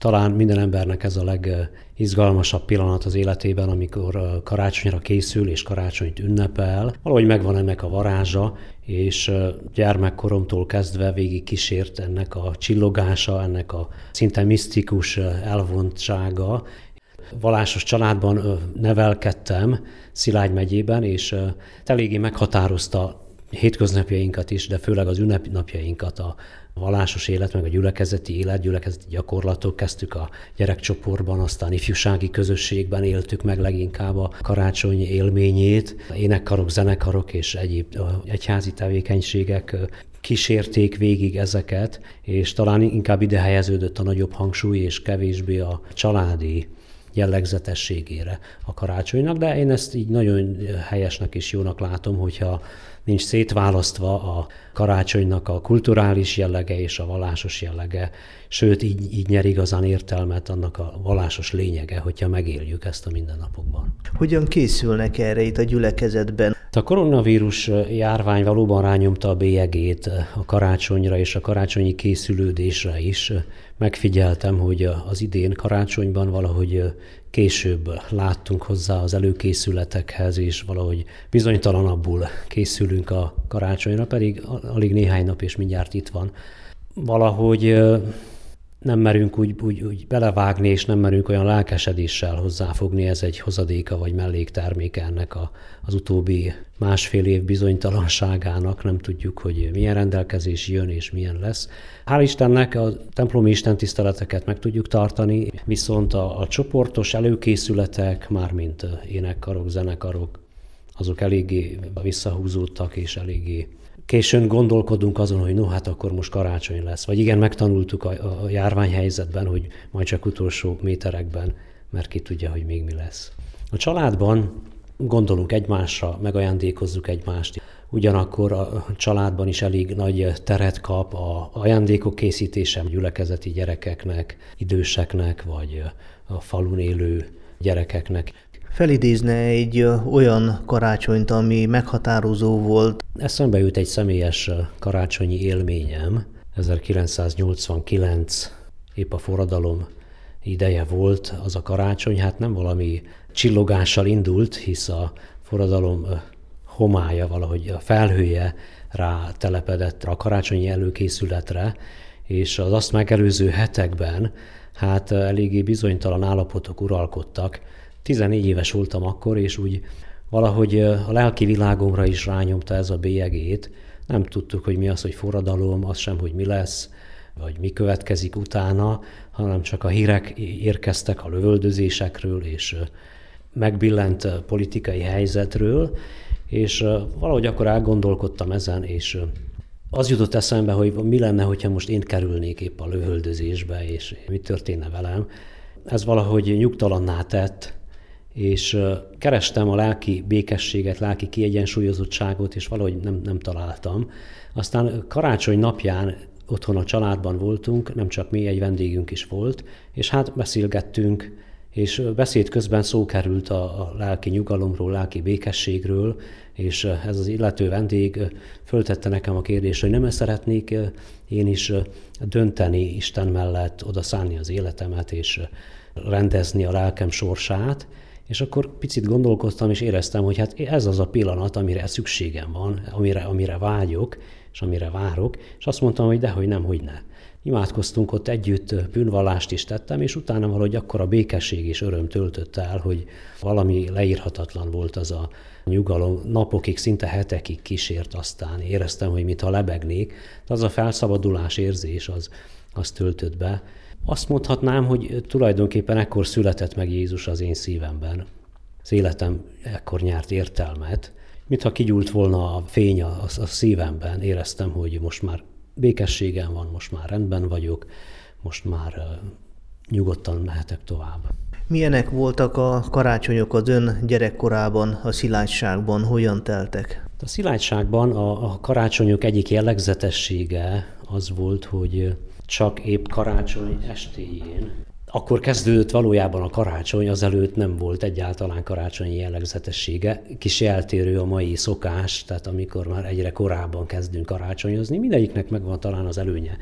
Talán minden embernek ez a legizgalmasabb pillanat az életében, amikor karácsonyra készül és karácsonyt ünnepel. Valahogy megvan ennek a varázsa, és gyermekkoromtól kezdve végig kísért ennek a csillogása, ennek a szinte misztikus elvontsága, Valásos családban nevelkedtem Szilágy megyében, és eléggé meghatározta hétköznapjainkat is, de főleg az ünnepnapjainkat a vallásos élet, meg a gyülekezeti élet, gyülekezeti gyakorlatok. Kezdtük a gyerekcsoportban, aztán ifjúsági közösségben éltük meg leginkább a karácsony élményét. Énekkarok, zenekarok és egyéb egyházi tevékenységek kísérték végig ezeket, és talán inkább ide helyeződött a nagyobb hangsúly, és kevésbé a családi jellegzetességére a karácsonynak, de én ezt így nagyon helyesnek és jónak látom, hogyha nincs szétválasztva a karácsonynak a kulturális jellege és a vallásos jellege, sőt, így, így nyer igazán értelmet annak a vallásos lényege, hogyha megéljük ezt a mindennapokban. Hogyan készülnek erre itt a gyülekezetben? A koronavírus járvány valóban rányomta a bélyegét a karácsonyra és a karácsonyi készülődésre is. Megfigyeltem, hogy az idén karácsonyban valahogy később láttunk hozzá az előkészületekhez, és valahogy bizonytalanabbul készülünk a karácsonyra, pedig alig néhány nap és mindjárt itt van. Valahogy nem merünk úgy, úgy, úgy belevágni, és nem merünk olyan lelkesedéssel hozzáfogni, ez egy hozadéka vagy mellékterméke ennek a, az utóbbi másfél év bizonytalanságának, nem tudjuk, hogy milyen rendelkezés jön és milyen lesz. Hál' Istennek a templomi istentiszteleteket meg tudjuk tartani, viszont a, a csoportos előkészületek, mármint énekkarok, zenekarok, azok eléggé visszahúzódtak és eléggé későn gondolkodunk azon, hogy no, hát akkor most karácsony lesz. Vagy igen, megtanultuk a, a járványhelyzetben, hogy majd csak utolsó méterekben, mert ki tudja, hogy még mi lesz. A családban gondolunk egymásra, megajándékozzuk egymást. Ugyanakkor a családban is elég nagy teret kap a ajándékok készítése gyülekezeti gyerekeknek, időseknek, vagy a falun élő gyerekeknek felidézne egy olyan karácsonyt, ami meghatározó volt? Eszembe jut egy személyes karácsonyi élményem. 1989 épp a forradalom ideje volt az a karácsony, hát nem valami csillogással indult, hisz a forradalom homája, valahogy a felhője rá telepedett a karácsonyi előkészületre, és az azt megelőző hetekben hát eléggé bizonytalan állapotok uralkodtak, 14 éves voltam akkor, és úgy valahogy a lelki világomra is rányomta ez a bélyegét. Nem tudtuk, hogy mi az, hogy forradalom, az sem, hogy mi lesz, vagy mi következik utána, hanem csak a hírek érkeztek a lövöldözésekről és megbillent politikai helyzetről, és valahogy akkor elgondolkodtam ezen, és az jutott eszembe, hogy mi lenne, hogyha most én kerülnék épp a lövöldözésbe, és mi történne velem. Ez valahogy nyugtalanná tett, és kerestem a lelki békességet, lelki kiegyensúlyozottságot, és valahogy nem, nem találtam. Aztán karácsony napján otthon a családban voltunk, nem csak mi, egy vendégünk is volt, és hát beszélgettünk, és beszéd közben szó került a, a lelki nyugalomról, lelki békességről, és ez az illető vendég föltette nekem a kérdést, hogy nem szeretnék én is dönteni Isten mellett, oda szállni az életemet, és rendezni a lelkem sorsát, és akkor picit gondolkoztam, és éreztem, hogy hát ez az a pillanat, amire szükségem van, amire, amire vágyok, és amire várok, és azt mondtam, hogy dehogy nem, hogy ne. Imádkoztunk ott együtt, bűnvallást is tettem, és utána valahogy akkor a békesség és öröm töltött el, hogy valami leírhatatlan volt az a nyugalom. Napokig, szinte hetekig kísért aztán. Éreztem, hogy mintha lebegnék. De az a felszabadulás érzés az, az töltött be. Azt mondhatnám, hogy tulajdonképpen ekkor született meg Jézus az én szívemben. Az életem ekkor nyert értelmet, mintha kigyúlt volna a fény a, a szívemben, éreztem, hogy most már békességem van, most már rendben vagyok, most már nyugodtan mehetek tovább. Milyenek voltak a karácsonyok az ön gyerekkorában, a szilágyságban, hogyan teltek? A szilágyságban a, a karácsonyok egyik jellegzetessége az volt, hogy csak épp karácsony estéjén akkor kezdődött valójában a karácsony, azelőtt nem volt egyáltalán karácsonyi jellegzetessége. Kis eltérő a mai szokás, tehát amikor már egyre korábban kezdünk karácsonyozni, mindegyiknek megvan talán az előnye,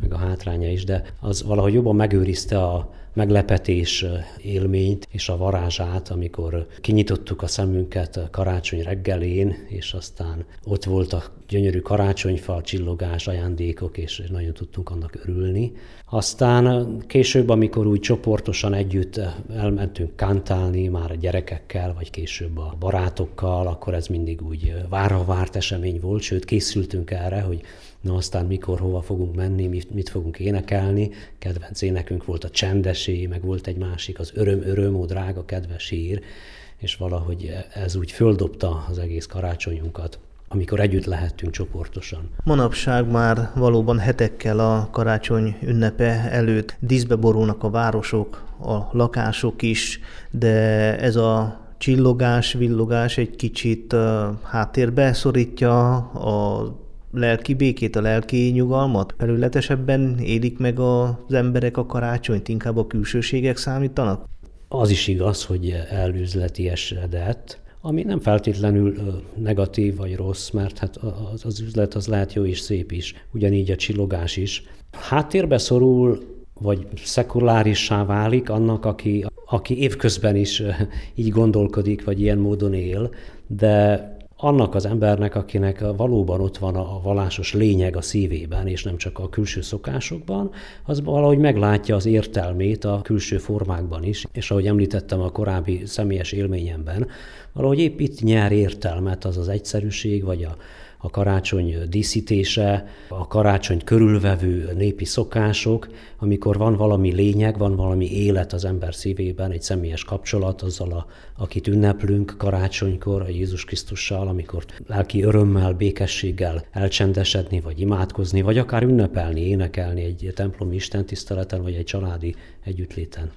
meg a hátránya is, de az valahogy jobban megőrizte a meglepetés élményt és a varázsát, amikor kinyitottuk a szemünket karácsony reggelén, és aztán ott volt a gyönyörű karácsonyfa, csillogás, ajándékok, és nagyon tudtunk annak örülni. Aztán később, amikor úgy csoportosan együtt elmentünk kantálni, már a gyerekekkel, vagy később a barátokkal, akkor ez mindig úgy várva várt esemény volt, sőt készültünk erre, hogy na aztán mikor, hova fogunk menni, mit, mit fogunk énekelni. Kedvenc énekünk volt a csendesé, meg volt egy másik, az öröm, öröm, ó drága, kedves ír, és valahogy ez úgy földobta az egész karácsonyunkat amikor együtt lehettünk csoportosan. Manapság már valóban hetekkel a karácsony ünnepe előtt díszbe borulnak a városok, a lakások is, de ez a csillogás, villogás egy kicsit háttérbe szorítja a lelki békét, a lelki nyugalmat? Felületesebben élik meg az emberek a karácsonyt, inkább a külsőségek számítanak? Az is igaz, hogy elűzleti esedett, ami nem feltétlenül negatív vagy rossz, mert hát az, az üzlet az lehet jó és szép is, ugyanígy a csillogás is. Háttérbe szorul, vagy szekulárissá válik annak, aki, aki évközben is így gondolkodik, vagy ilyen módon él, de annak az embernek, akinek valóban ott van a vallásos lényeg a szívében, és nem csak a külső szokásokban, az valahogy meglátja az értelmét a külső formákban is, és ahogy említettem a korábbi személyes élményemben, valahogy épp itt nyer értelmet az az egyszerűség, vagy a, a karácsony díszítése, a karácsony körülvevő népi szokások, amikor van valami lényeg, van valami élet az ember szívében, egy személyes kapcsolat azzal, a, akit ünneplünk karácsonykor, a Jézus Krisztussal, amikor lelki örömmel, békességgel elcsendesedni, vagy imádkozni, vagy akár ünnepelni, énekelni egy templomi istentiszteleten, vagy egy családi együttléten.